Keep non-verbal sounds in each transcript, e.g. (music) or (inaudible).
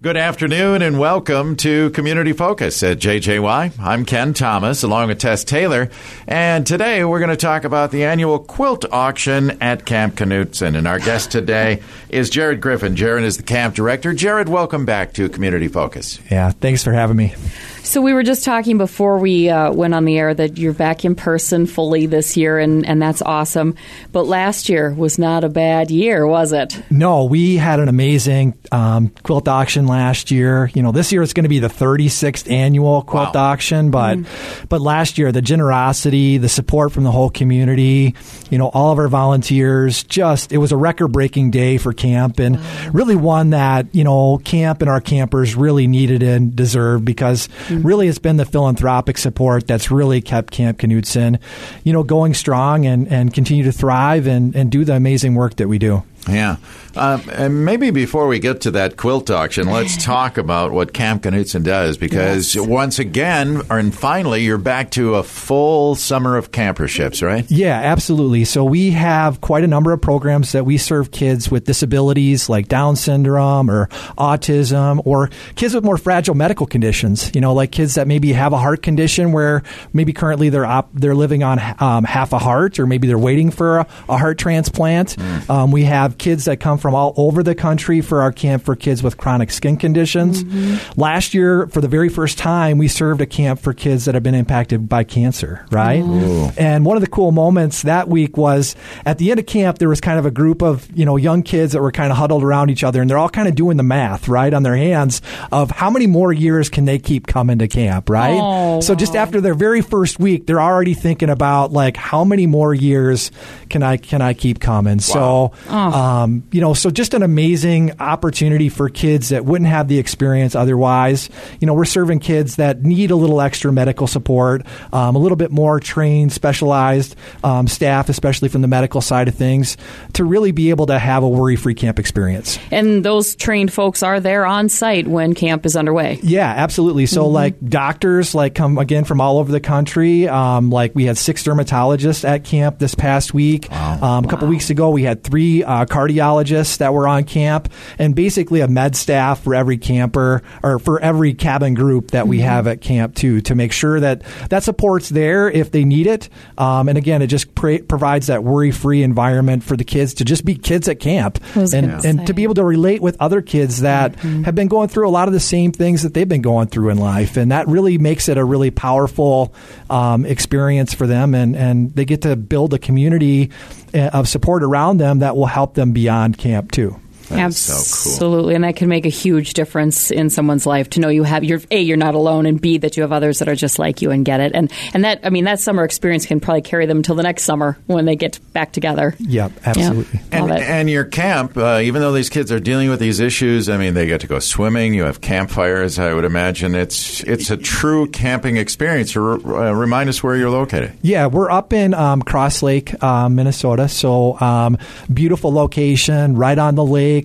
Good afternoon and welcome to Community Focus at JJY. I'm Ken Thomas along with Tess Taylor, and today we're going to talk about the annual quilt auction at Camp Knutson. And our guest today is Jared Griffin. Jared is the camp director. Jared, welcome back to Community Focus. Yeah, thanks for having me. So we were just talking before we uh, went on the air that you're back in person fully this year, and, and that's awesome. But last year was not a bad year, was it? No, we had an amazing um, quilt auction last year. You know, this year it's going to be the 36th annual quilt wow. auction, but mm. but last year the generosity, the support from the whole community, you know, all of our volunteers, just it was a record breaking day for camp, and wow. really one that you know camp and our campers really needed and deserved because. Mm-hmm. Really, it's been the philanthropic support that's really kept Camp Knutson, you know, going strong and, and continue to thrive and, and do the amazing work that we do. Yeah. Uh, and maybe before we get to that quilt auction, let's (laughs) talk about what Camp Knutson does because yes. once again, and finally, you're back to a full summer of camperships, right? Yeah, absolutely. So we have quite a number of programs that we serve kids with disabilities like Down syndrome or autism or kids with more fragile medical conditions, you know, like kids that maybe have a heart condition where maybe currently they're op- they're living on um, half a heart or maybe they're waiting for a, a heart transplant. Mm. Um, we have kids that come from all over the country for our camp for kids with chronic skin conditions. Mm-hmm. Last year, for the very first time, we served a camp for kids that have been impacted by cancer, right? Ooh. And one of the cool moments that week was at the end of camp, there was kind of a group of, you know, young kids that were kind of huddled around each other and they're all kind of doing the math, right, on their hands of how many more years can they keep coming to camp, right? Oh, so just after their very first week, they're already thinking about like how many more years can I can I keep coming? Wow. So oh. Um, you know, so just an amazing opportunity for kids that wouldn't have the experience otherwise. You know, we're serving kids that need a little extra medical support, um, a little bit more trained, specialized um, staff, especially from the medical side of things, to really be able to have a worry-free camp experience. And those trained folks are there on site when camp is underway. Yeah, absolutely. So, mm-hmm. like doctors, like come again from all over the country. Um, like we had six dermatologists at camp this past week. Wow. Um, a couple wow. weeks ago, we had three uh, cardiologists that were on camp, and basically a med staff for every camper or for every cabin group that we mm-hmm. have at camp too, to make sure that that support's there if they need it. Um, and again, it just pre- provides that worry-free environment for the kids to just be kids at camp and, and to be able to relate with other kids that mm-hmm. have been going through a lot of the same things that they've been going through in life, and that really makes it a really powerful um, experience for them, and and they get to build a community uh, of support around them that will help them beyond camp too. That Absolutely, so cool. and that can make a huge difference in someone's life to know you have your a you're not alone, and b that you have others that are just like you and get it. And and that I mean that summer experience can probably carry them until the next summer when they get back together. Yep, absolutely. Yeah, and, and, your camp, uh, even though these kids are dealing with these issues, I mean they get to go swimming. You have campfires. I would imagine it's it's a true camping experience. Uh, remind us where you're located. Yeah, we're up in um, Cross Lake, uh, Minnesota. So um, beautiful location, right on the lake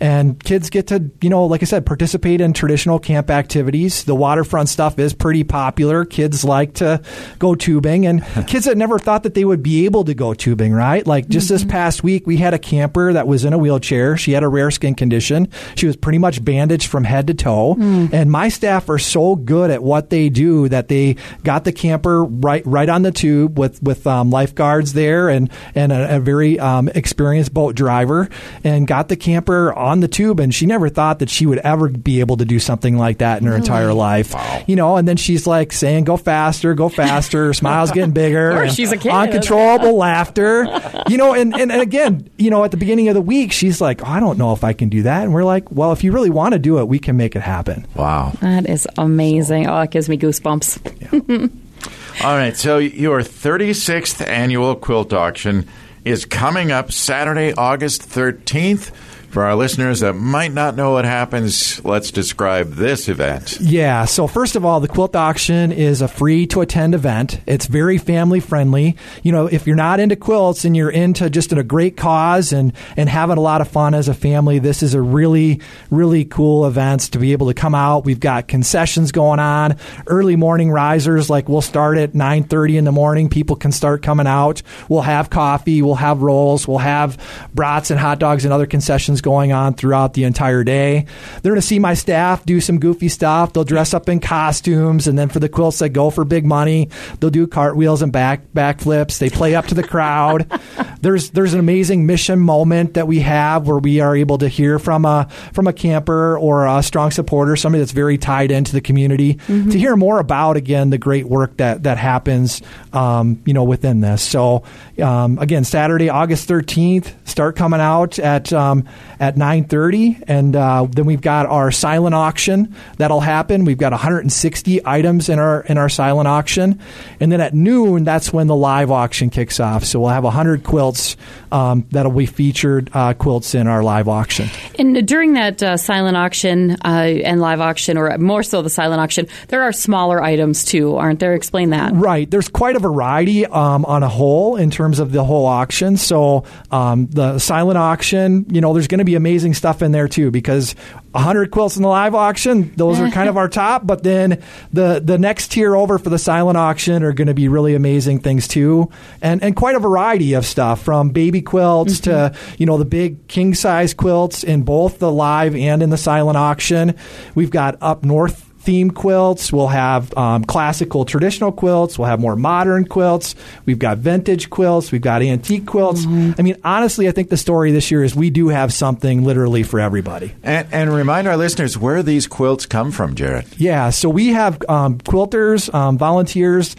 and kids get to, you know, like I said, participate in traditional camp activities. The waterfront stuff is pretty popular. Kids like to go tubing, and (laughs) kids that never thought that they would be able to go tubing, right? Like just mm-hmm. this past week, we had a camper that was in a wheelchair. She had a rare skin condition. She was pretty much bandaged from head to toe. Mm. And my staff are so good at what they do that they got the camper right right on the tube with with um, lifeguards there and and a, a very um, experienced boat driver, and got the camper on the tube, and she never thought that she would ever be able to do something like that in her entire life. Wow. You know, and then she's like saying, "Go faster, go faster." (laughs) smiles getting bigger. she's a kid. Uncontrollable (laughs) laughter. You know, and, and, and again, you know, at the beginning of the week, she's like, oh, "I don't know if I can do that," and we're like, "Well, if you really want to do it, we can make it happen." Wow, that is amazing. Oh, it gives me goosebumps. Yeah. (laughs) All right, so your 36th annual quilt auction is coming up Saturday, August 13th. For our listeners that might not know what happens, let's describe this event. Yeah. So, first of all, the quilt auction is a free to attend event. It's very family friendly. You know, if you're not into quilts and you're into just a great cause and, and having a lot of fun as a family, this is a really, really cool event to be able to come out. We've got concessions going on, early morning risers, like we'll start at 9.30 in the morning. People can start coming out. We'll have coffee, we'll have rolls, we'll have brats and hot dogs and other concessions going on throughout the entire day. They're going to see my staff do some goofy stuff. They'll dress up in costumes, and then for the quilts that go for big money, they'll do cartwheels and back backflips. They play up to the crowd. (laughs) there's there's an amazing mission moment that we have where we are able to hear from a from a camper or a strong supporter, somebody that's very tied into the community, mm-hmm. to hear more about again the great work that that happens, um, you know, within this. So um, again, Saturday, August 13th, start coming out at um, at 9:30, and uh, then we've got our silent auction that'll happen. We've got 160 items in our in our silent auction, and then at noon, that's when the live auction kicks off. So we'll have 100 quilts um, that'll be featured uh, quilts in our live auction. And during that uh, silent auction uh, and live auction, or more so the silent auction, there are smaller items too, aren't there? Explain that. Right. There's quite a variety um, on a whole in terms of the whole auction. So um, the silent auction, you know, there's going to be amazing stuff in there too because 100 quilts in the live auction, those are kind of (laughs) our top. But then the the next tier over for the silent auction are going to be really amazing things too, and and quite a variety of stuff from baby quilts mm-hmm. to you know the big king size quilts in both the live and in the silent auction. We've got up north theme quilts. We'll have um, classical traditional quilts. We'll have more modern quilts. We've got vintage quilts. We've got antique quilts. Mm-hmm. I mean, honestly, I think the story this year is we do have something literally for everybody. And, and remind our listeners where these quilts come from, Jared. Yeah, so we have um, quilters, um, volunteers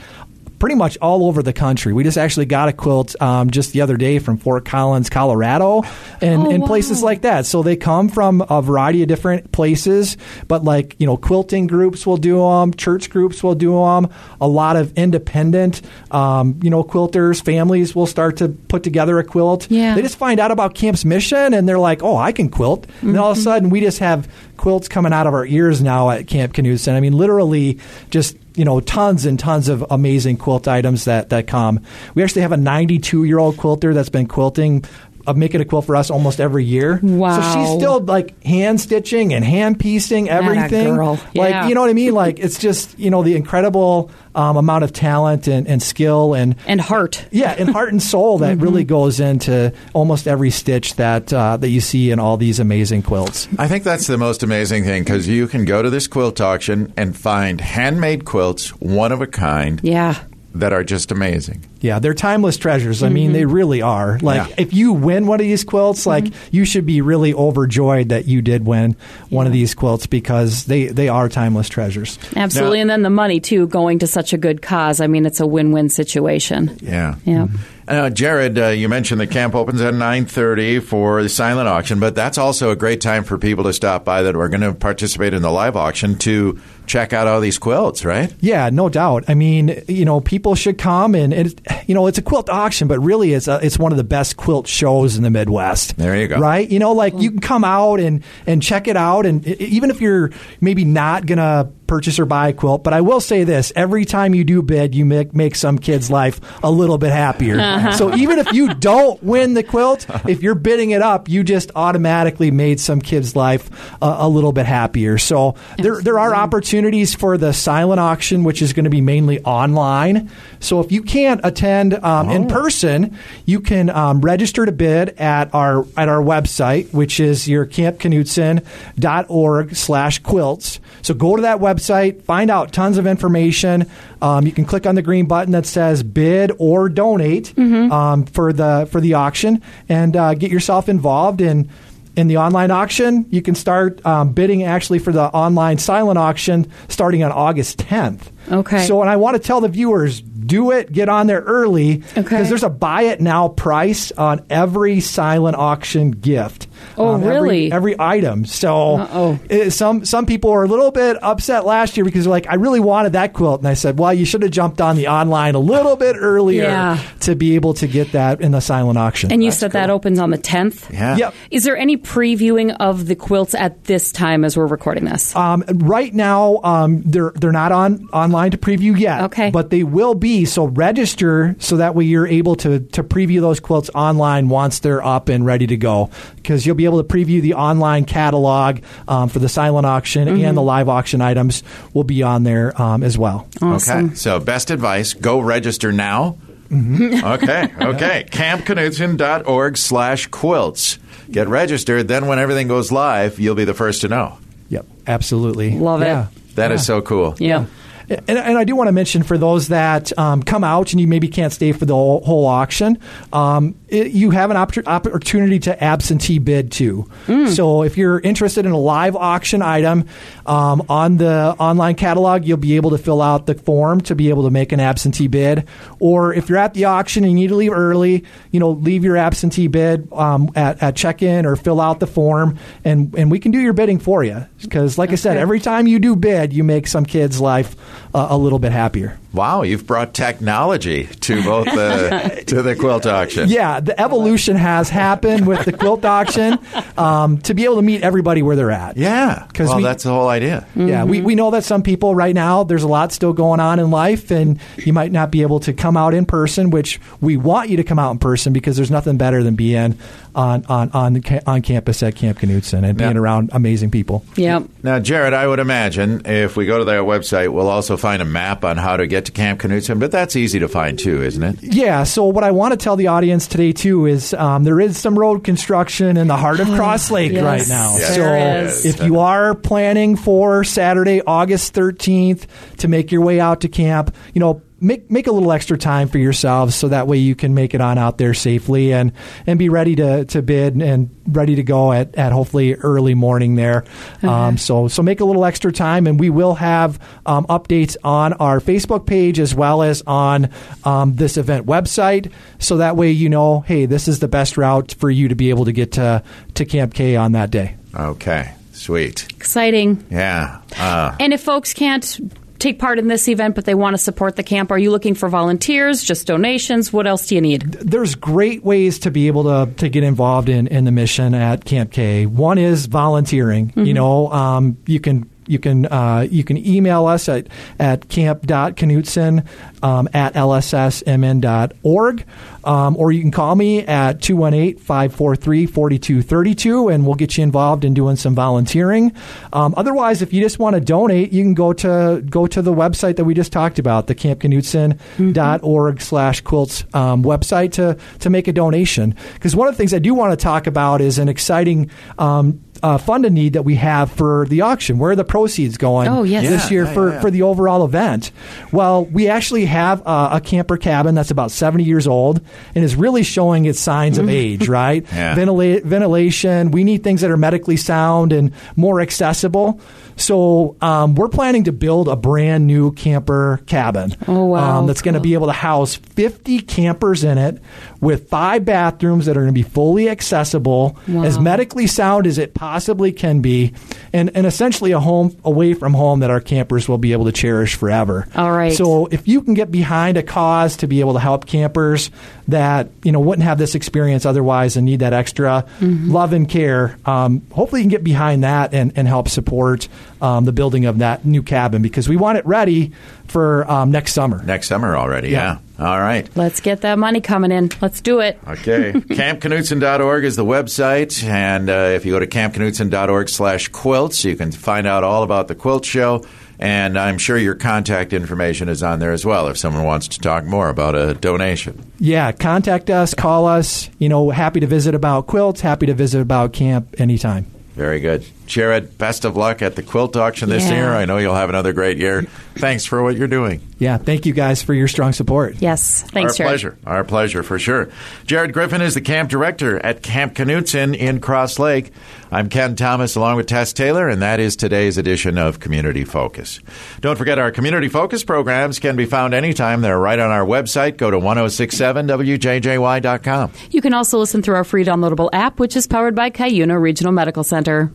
pretty much all over the country. We just actually got a quilt um, just the other day from Fort Collins, Colorado, and, oh, and wow. places like that. So they come from a variety of different places, but like, you know, quilting groups will do them, church groups will do them, a lot of independent, um, you know, quilters, families will start to put together a quilt. Yeah. They just find out about Camp's mission and they're like, oh, I can quilt. Mm-hmm. And all of a sudden we just have quilts coming out of our ears now at Camp Knutson. I mean, literally just you know tons and tons of amazing quilt items that that come. We actually have a 92 year old quilter that's been quilting of making a quilt for us almost every year. Wow. So she's still like hand stitching and hand piecing everything. girl. Like Yeah. you know what I mean? Like it's just you know the incredible um, amount of talent and, and skill and And heart. yeah, and heart and soul that (laughs) really goes into almost every stitch that uh, that you see in all these amazing quilts. I think that's the most amazing thing because you can go to this quilt auction and find handmade quilts, one of a kind, Yeah. That are just amazing. Yeah, they're timeless treasures. I mean, they mm-hmm. really are. Like, Yeah. if you win one of these quilts, like mm-hmm. you should be really overjoyed that you did win one of these quilts because they they are timeless treasures. Absolutely. Now- and then the money, too, going to such a good cause. I mean, it's a win win situation. Yeah. Yeah. Mm-hmm. Uh, Jared, uh, you mentioned the camp opens at 9.30 for the silent auction, but that's also a great time for people to stop by that are going to participate in the live auction to check out all these quilts, right? Yeah, no doubt. I mean, you know, people should come and, and you know, it's a quilt auction, but really it's a, it's one of the best quilt shows in the Midwest. There you go. Right? You know, like you can come out and and check it out, and even if you're maybe not gonna purchase or buy a quilt, but I will say this: every time you do bid, you make make some kid's life a little bit happier. So even if you (laughs) don't win the quilt, if you're bidding it up, you just automatically made some kid's life a, a little bit happier. So there there are opportunities for the silent auction, which is going to be mainly online. So if you can't attend um, in person, you can um, register to bid at our at our website, which is your campknutson.org slash quilts. So go to that website, find out tons of information. Um, you can click on the green button that says bid or donate um, for the for the auction and uh, get yourself involved in in the online auction. You can start um, bidding actually for the online silent auction starting on August 10th. Okay. So, and I want to tell the viewers, do it, get on there early because Okay. there's a buy it now price on every silent auction gift. Oh, Um, really? Every, item. So, it- some some people were a little bit upset last year because they're like, I really wanted that quilt, and I said, well, you should have jumped on the online a little bit earlier Yeah. to be able to get that in the silent auction. And you said that opens on the 10th? Yeah. Yep. Is there any previewing of the quilts at this time as we're recording this? Um, right now, um, they're they're not on online to preview yet. Okay. but they will be. So register so that way you're able to to preview those quilts online once they're up and ready to go. Because you'll be able to preview the online catalog um, for the silent auction Mm-hmm. and the live auction items will be on there um, as well. Awesome. Okay. So, best advice go register now okay, (laughs) okay. CampKnutson.org slash quilts. Get registered. Then when everything goes live, you'll be the first to know. Yep, absolutely. Love it. yeah. That is so cool. Yeah. And, and I do want to mention for those that um, come out and you maybe can't stay for the whole, whole auction, um, it, you have an oppor- opportunity to absentee bid too. So if you're interested in a live auction item um, on the online catalog, you'll be able to fill out the form to be able to make an absentee bid. Or if you're at the auction and you need to leave early, you know, leave your absentee bid um, at, at check-in or fill out the form, and and we can do your bidding for you. Because, like I said, every time you do bid, you make some kid's life uh, a little bit happier. Wow, you've brought technology to both the (laughs) to the quilt auction. Yeah, the evolution has happened with the quilt auction um, to be able to meet everybody where they're at. Yeah. 'Cause well, we- that's the whole idea. Yeah, we, we know that some people right now, there's a lot still going on in life, and you might not be able to come out in person, which we want you to come out in person because there's nothing better than being on on on, on campus at Camp Knutson and being Yeah. around amazing people. Yeah. Now, Jared, I would imagine if we go to their website, we'll also find a map on how to get to Camp Knutson, but that's easy to find too, isn't it? Yeah, so what I want to tell the audience today too is um, there is some road construction in the heart of (gasps) Cross Lake Yes, right now. Yes, so there is. if you are planning for Saturday, August 13th to make your way out to camp, you know, make make a little extra time for yourselves so that way you can make it on out there safely and and be ready to, to bid and ready to go at, at hopefully early morning there. Um, so so make a little extra time and we will have um, updates on our Facebook page as well as on um, this event website so that way you know hey this is the best route for you to be able to get to to Camp K on that day. Okay, sweet. Exciting. Yeah. Uh, And if folks can't take part in this event but they want to support the camp, are you looking for volunteers, just donations? What else do you need? there's great ways to be able to, to get involved in, in the mission at Camp K. One is volunteering. You know, um, you can you can uh, you can email us at at camp.knutson um, at lssmn.org. Um, or you can call me at 218-543-4232 and we'll get you involved in doing some volunteering. Um, otherwise, if you just want to donate, you can go to go to the website that we just talked about, the campknutson.org slash quilts um, website to, to make a donation. Because one of the things I do want to talk about is an exciting um, uh, funded need that we have for the auction. Where the proceeds going Oh, yes. this Yeah, year yeah, for, yeah. for the overall event? Well, we actually have uh, a camper cabin that's about 70 years old and is really showing its signs of age, (laughs) right? Yeah. Ventilate, ventilation. We need things that are medically sound and more accessible. So um, we're planning to build a brand new camper cabin. Oh, wow. Um, that's going to be able to house 50 campers in it with five bathrooms that are going to be fully accessible, Wow. as medically sound as it possibly can be, and, and essentially a home away from home that our campers will be able to cherish forever. All right. So if you can get behind a cause to be able to help campers that you know wouldn't have this experience otherwise and need that extra Mm-hmm. love and care, um, hopefully you can get behind that and, and help support um, the building of that new cabin because we want it ready for um, next summer. next summer already. Yeah. Yeah. All right. Let's get that money coming in. Let's do it. Okay. (laughs) CampKnutson.org is the website. And uh, if you go to campknutson.org slash quilts, you can find out all about the quilt show. And I'm sure your contact information is on there as well if someone wants to talk more about a donation. Yeah, contact us, call us. You know, happy to visit about quilts. Happy to visit about camp anytime. Very good. Jared, best of luck at the quilt auction this Yeah. year. I know you'll have another great year. Thanks for what you're doing. Yeah, thank you guys for your strong support. Yes. Thanks, Our Jared. pleasure. Our pleasure for sure. Jared Griffin is the camp director at Camp Knutson in Cross Lake. I'm Ken Thomas along with Tess Taylor, and that is today's edition of Community Focus. Don't forget our Community Focus programs can be found anytime. They're right on our website. Go to 1067wjjy.com. You can also listen through our free downloadable app, which is powered by Cuyuna Regional Medical Center.